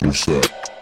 Dance Set.